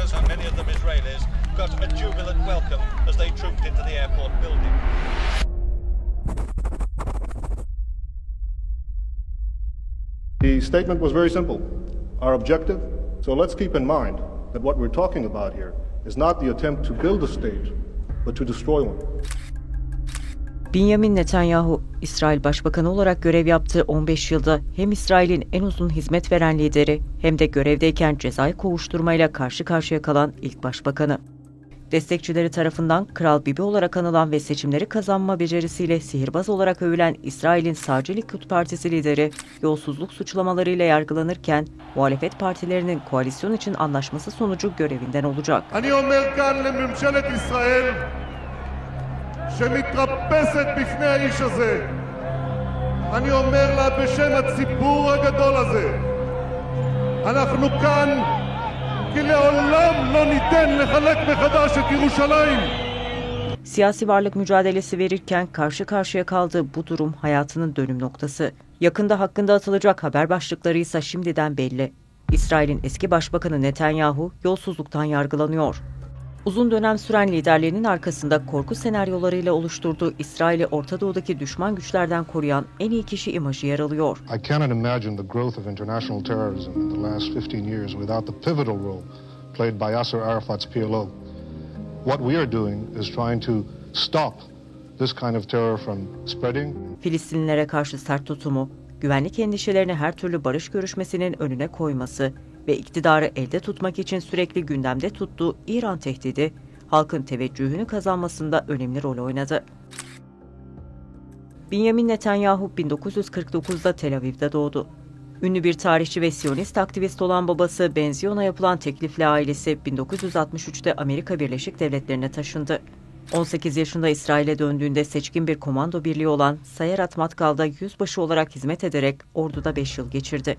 passengers, and many of them Israelis, got a jubilant welcome as they trooped into the airport building. The statement was very simple. Our objective, so let's keep in mind that what we're talking about here is not the attempt to build a state, but to destroy one. Benjamin Netanyahu, İsrail Başbakanı olarak görev yaptığı 15 yılda hem İsrail'in en uzun hizmet veren lideri hem de görevdeyken cezai kovuşturmayla karşı karşıya kalan ilk başbakanı. Destekçileri tarafından Kral Bibi olarak anılan ve seçimleri kazanma becerisiyle sihirbaz olarak övülen İsrail'in sağcı Likud Partisi lideri yolsuzluk suçlamalarıyla yargılanırken muhalefet partilerinin koalisyon için anlaşması sonucu görevinden olacak. שמתרפסת בפני האיש הזה אני אומר לה בשם הציבור הגדול הזה אנחנו כאן כי לעולם לא ניתן לחלק מחדש את ירושלים Siyasi varlık mücadelesi verirken karşı karşıya kaldığı bu durum hayatının dönüm noktası. Yakında hakkında atılacak haber başlıkları ise şimdiden belli. İsrail'in eski başbakanı Netanyahu yolsuzluktan yargılanıyor. Uzun dönem süren liderliğinin arkasında korku senaryolarıyla oluşturduğu İsrail'i Orta Doğu'daki düşman güçlerden koruyan en iyi kişi imajı yer alıyor. I cannot imagine the growth of international terrorism in the last 15 years without the pivotal role played by Yasser Arafat's PLO. What we are doing is trying to stop this kind of terror from spreading. Filistinlilere karşı sert tutumu, güvenlik endişelerini her türlü barış görüşmesinin önüne koyması ve iktidarı elde tutmak için sürekli gündemde tuttuğu İran tehdidi, halkın teveccühünü kazanmasında önemli rol oynadı. Benjamin Netanyahu 1949'da Tel Aviv'de doğdu. Ünlü bir tarihçi ve Siyonist aktivist olan babası Benzion'a yapılan teklifle ailesi 1963'te Amerika Birleşik Devletleri'ne taşındı. 18 yaşında İsrail'e döndüğünde seçkin bir komando birliği olan Sayerat Matkal'da yüzbaşı olarak hizmet ederek orduda 5 yıl geçirdi.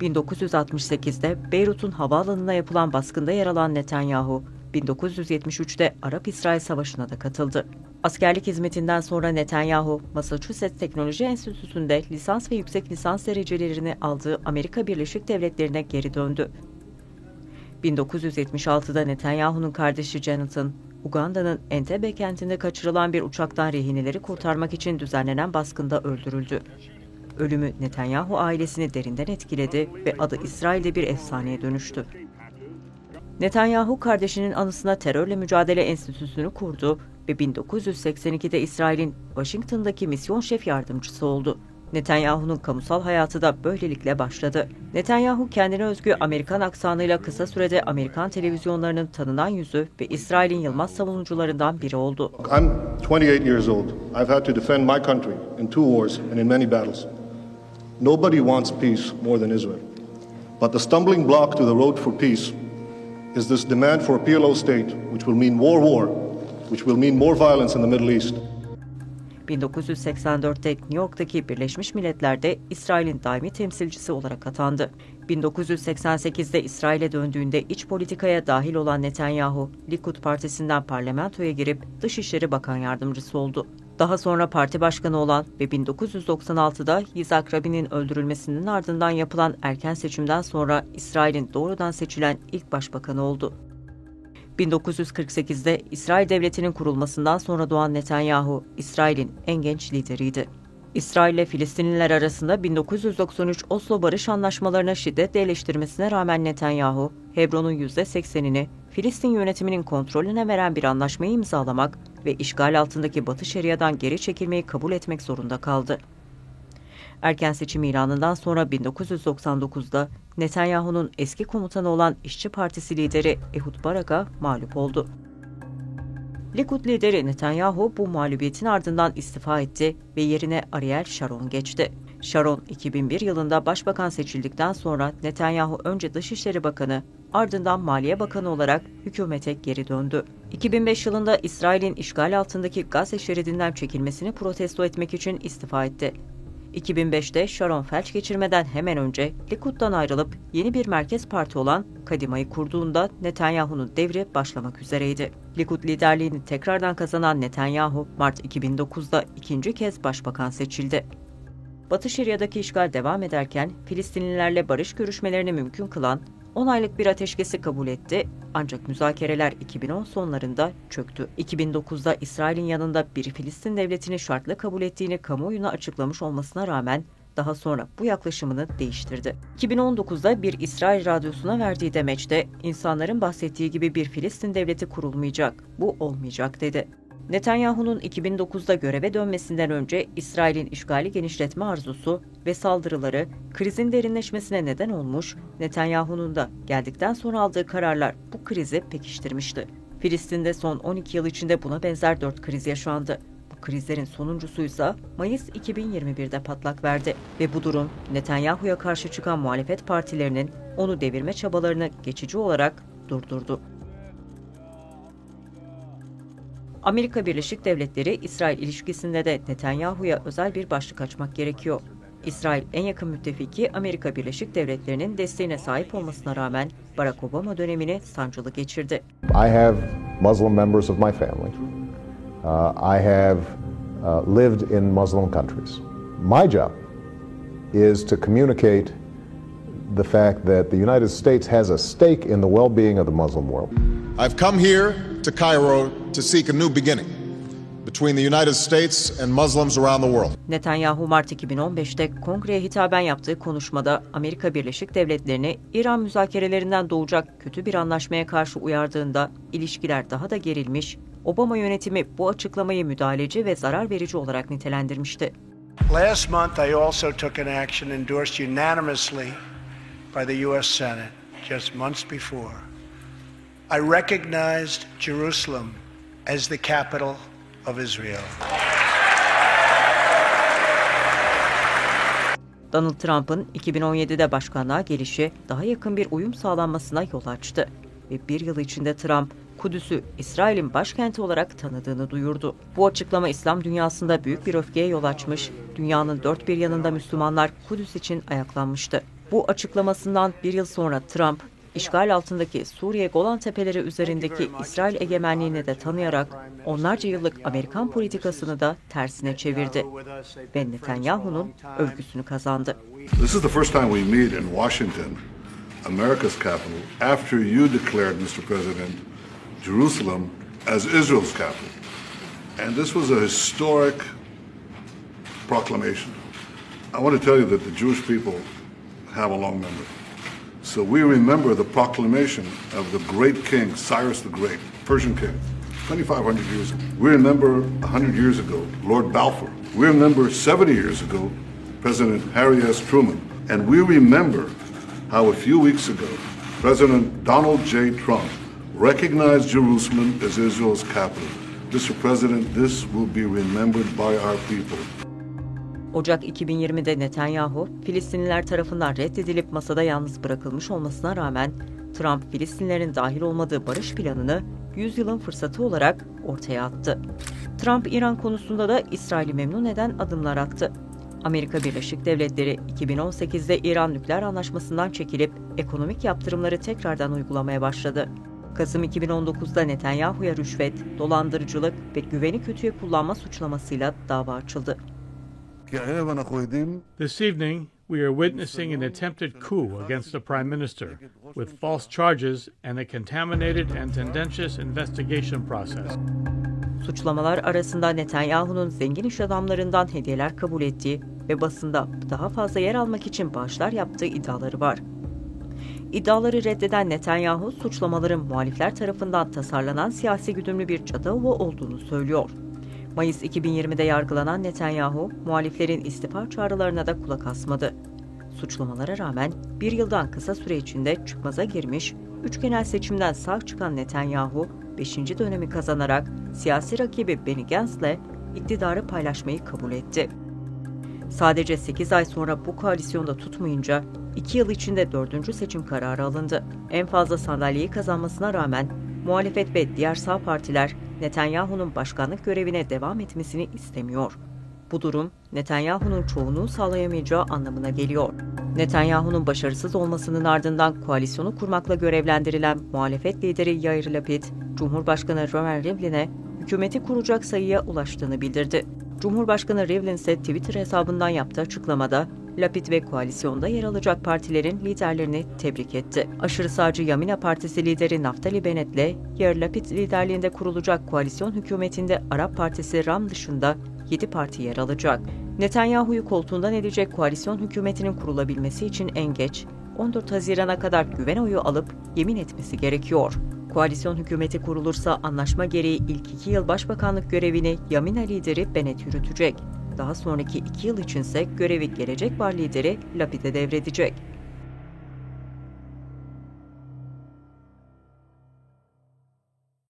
1968'de Beyrut'un havaalanına yapılan baskında yer alan Netanyahu, 1973'te Arap-İsrail Savaşı'na da katıldı. Askerlik hizmetinden sonra Netanyahu, Massachusetts Teknoloji Enstitüsü'nde lisans ve yüksek lisans derecelerini aldığı Amerika Birleşik Devletleri'ne geri döndü. 1976'da Netanyahu'nun kardeşi Jonathan, Uganda'nın Entebbe kentinde kaçırılan bir uçaktan rehineleri kurtarmak için düzenlenen baskında öldürüldü. Ölümü Netanyahu ailesini derinden etkiledi ve adı İsrail'de bir efsaneye dönüştü. Netanyahu kardeşinin anısına terörle mücadele enstitüsünü kurdu ve 1982'de İsrail'in Washington'daki misyon şef yardımcısı oldu. Netanyahu'nun kamusal hayatı da böylelikle başladı. Netanyahu kendine özgü Amerikan aksanıyla kısa sürede Amerikan televizyonlarının tanınan yüzü ve İsrail'in yılmaz savunucularından biri oldu. I'm 28 years old. I've had to defend my country in two wars and in many battles. Nobody wants peace more than Israel. But the stumbling block to the road for peace is this demand for a PLO state, which will mean more war, which will mean more violence in the Middle East. 1984'te New York'taki Birleşmiş Milletler'de İsrail'in daimi temsilcisi olarak atandı. 1988'de İsrail'e döndüğünde iç politikaya dahil olan Netanyahu, Likud Partisi'nden parlamentoya girip Dışişleri Bakan Yardımcısı oldu. Daha sonra parti başkanı olan ve 1996'da Yitzhak Rabin'in öldürülmesinin ardından yapılan erken seçimden sonra İsrail'in doğrudan seçilen ilk başbakanı oldu. 1948'de İsrail Devleti'nin kurulmasından sonra doğan Netanyahu, İsrail'in en genç lideriydi. İsrail ile Filistinliler arasında 1993 Oslo Barış Anlaşmalarına şiddetle eleştirmesine rağmen Netanyahu, Hebron'un %80'ini Filistin yönetiminin kontrolüne veren bir anlaşmayı imzalamak ve işgal altındaki Batı Şeria'dan geri çekilmeyi kabul etmek zorunda kaldı. Erken seçim ilanından sonra 1999'da Netanyahu'nun eski komutanı olan İşçi Partisi lideri Ehud Barak'a mağlup oldu. Likud lideri Netanyahu bu mağlubiyetin ardından istifa etti ve yerine Ariel Sharon geçti. Sharon 2001 yılında başbakan seçildikten sonra Netanyahu önce Dışişleri Bakanı, ardından Maliye Bakanı olarak hükümete geri döndü. 2005 yılında İsrail'in işgal altındaki Gazze şeridinden çekilmesini protesto etmek için istifa etti. 2005'te Sharon felç geçirmeden hemen önce Likud'dan ayrılıp yeni bir merkez parti olan Kadima'yı kurduğunda Netanyahu'nun devri başlamak üzereydi. Likud liderliğini tekrardan kazanan Netanyahu, Mart 2009'da ikinci kez başbakan seçildi. Batı Şeria'daki işgal devam ederken Filistinlilerle barış görüşmelerini mümkün kılan 10 aylık bir ateşkesi kabul etti ancak müzakereler 2010 sonlarında çöktü. 2009'da İsrail'in yanında bir Filistin devletini şartlı kabul ettiğini kamuoyuna açıklamış olmasına rağmen daha sonra bu yaklaşımını değiştirdi. 2019'da bir İsrail radyosuna verdiği demeçte insanların bahsettiği gibi bir Filistin devleti kurulmayacak, bu olmayacak dedi. Netanyahu'nun 2009'da göreve dönmesinden önce İsrail'in işgali genişletme arzusu ve saldırıları krizin derinleşmesine neden olmuş, Netanyahu'nun da geldikten sonra aldığı kararlar bu krizi pekiştirmişti. Filistin'de son 12 yıl içinde buna benzer 4 kriz yaşandı. Bu krizlerin sonuncusuysa Mayıs 2021'de patlak verdi ve bu durum Netanyahu'ya karşı çıkan muhalefet partilerinin onu devirme çabalarını geçici olarak durdurdu. Amerika Birleşik Devletleri İsrail ilişkisinde de Netanyahu'ya özel bir başlık açmak gerekiyor. İsrail en yakın müttefiki Amerika Birleşik Devletleri'nin desteğine sahip olmasına rağmen Barack Obama dönemini sancılı geçirdi. I have Muslim members of my family. Uh, I have uh, lived in Muslim countries. My job is to communicate the fact that the United States has a stake in the well being of the Muslim world. I've come here to Cairo to seek a new beginning between the United States and Muslims around the world. Netanyahu Mart 2015'te kongreye hitaben yaptığı konuşmada Amerika Birleşik Devletleri'ni İran müzakerelerinden doğacak kötü bir anlaşmaya karşı uyardığında ilişkiler daha da gerilmiş, Obama yönetimi bu açıklamayı müdahaleci ve zarar verici olarak nitelendirmişti. Last month, I also took an action endorsed unanimously by the U.S. Senate just months before. I recognized Jerusalem as the capital of Israel. Donald Trump'ın 2017'de başkanlığa gelişi daha yakın bir uyum sağlanmasına yol açtı ve bir yıl içinde Trump, Kudüs'ü İsrail'in başkenti olarak tanıdığını duyurdu. Bu açıklama İslam dünyasında büyük bir öfkeye yol açmış, dünyanın dört bir yanında Müslümanlar Kudüs için ayaklanmıştı. Bu açıklamasından bir yıl sonra Trump, işgal altındaki Suriye Golan Tepeleri üzerindeki İsrail egemenliğini de tanıyarak onlarca yıllık Amerikan politikasını da tersine çevirdi ve Netanyahu'nun övgüsünü kazandı. This is the first time we meet in Washington, America's capital, after you declared, Mr. President, Jerusalem as Israel's capital. And this was a historic proclamation. I want to tell you that the Jewish people have a long memory. So we remember the proclamation of the great king, Cyrus the Great, Persian king, 2,500 years ago. We remember 100 years ago, Lord Balfour. We remember 70 years ago, President Harry S. Truman. And we remember how a few weeks ago, President Donald J. Trump recognized Jerusalem as Israel's capital. Mr. President, this will be remembered by our people. Ocak 2020'de Netanyahu, Filistinliler tarafından reddedilip masada yalnız bırakılmış olmasına rağmen Trump, Filistinlerin dahil olmadığı barış planını 100 yılın fırsatı olarak ortaya attı. Trump, İran konusunda da İsrail'i memnun eden adımlar attı. Amerika Birleşik Devletleri 2018'de İran nükleer anlaşmasından çekilip ekonomik yaptırımları tekrardan uygulamaya başladı. Kasım 2019'da Netanyahu'ya rüşvet, dolandırıcılık ve güveni kötüye kullanma suçlamasıyla dava açıldı. This evening, we are witnessing an attempted coup against the Prime Minister with false charges and a contaminated and tendentious investigation process. Suçlamalar arasında Netanyahu'nun zengin iş adamlarından hediyeler kabul ettiği ve basında daha fazla yer almak için bağışlar yaptığı iddiaları var. İddiaları reddeden Netanyahu, suçlamaların muhalifler tarafından tasarlanan siyasi güdümlü bir çatava olduğunu söylüyor. Mayıs 2020'de yargılanan Netanyahu, muhaliflerin istifa çağrılarına da kulak asmadı. Suçlamalara rağmen bir yıldan kısa süre içinde çıkmaza girmiş, üç genel seçimden sağ çıkan Netanyahu, 5. dönemi kazanarak siyasi rakibi Benny Gantz'le iktidarı paylaşmayı kabul etti. Sadece 8 ay sonra bu koalisyonda tutmayınca 2 yıl içinde 4. seçim kararı alındı. En fazla sandalyeyi kazanmasına rağmen muhalefet ve diğer sağ partiler Netanyahu'nun başkanlık görevine devam etmesini istemiyor. Bu durum Netanyahu'nun çoğunluğu sağlayamayacağı anlamına geliyor. Netanyahu'nun başarısız olmasının ardından koalisyonu kurmakla görevlendirilen muhalefet lideri Yair Lapid, Cumhurbaşkanı Reuven Rivlin'e hükümeti kuracak sayıya ulaştığını bildirdi. Cumhurbaşkanı Rivlin ise Twitter hesabından yaptığı açıklamada Lapid ve koalisyonda yer alacak partilerin liderlerini tebrik etti. Aşırı sağcı Yamina Partisi lideri Naftali Bennett'le Yair Lapid liderliğinde kurulacak koalisyon hükümetinde Arap Partisi RAM dışında 7 parti yer alacak. Netanyahu'yu koltuğundan edecek koalisyon hükümetinin kurulabilmesi için en geç 14 Haziran'a kadar güven oyu alıp yemin etmesi gerekiyor. Koalisyon hükümeti kurulursa anlaşma gereği ilk iki yıl başbakanlık görevini Yamina lideri Bennett yürütecek. Daha sonraki iki yıl içinse görevi Gelecek Var lideri Lapid'e devredecek.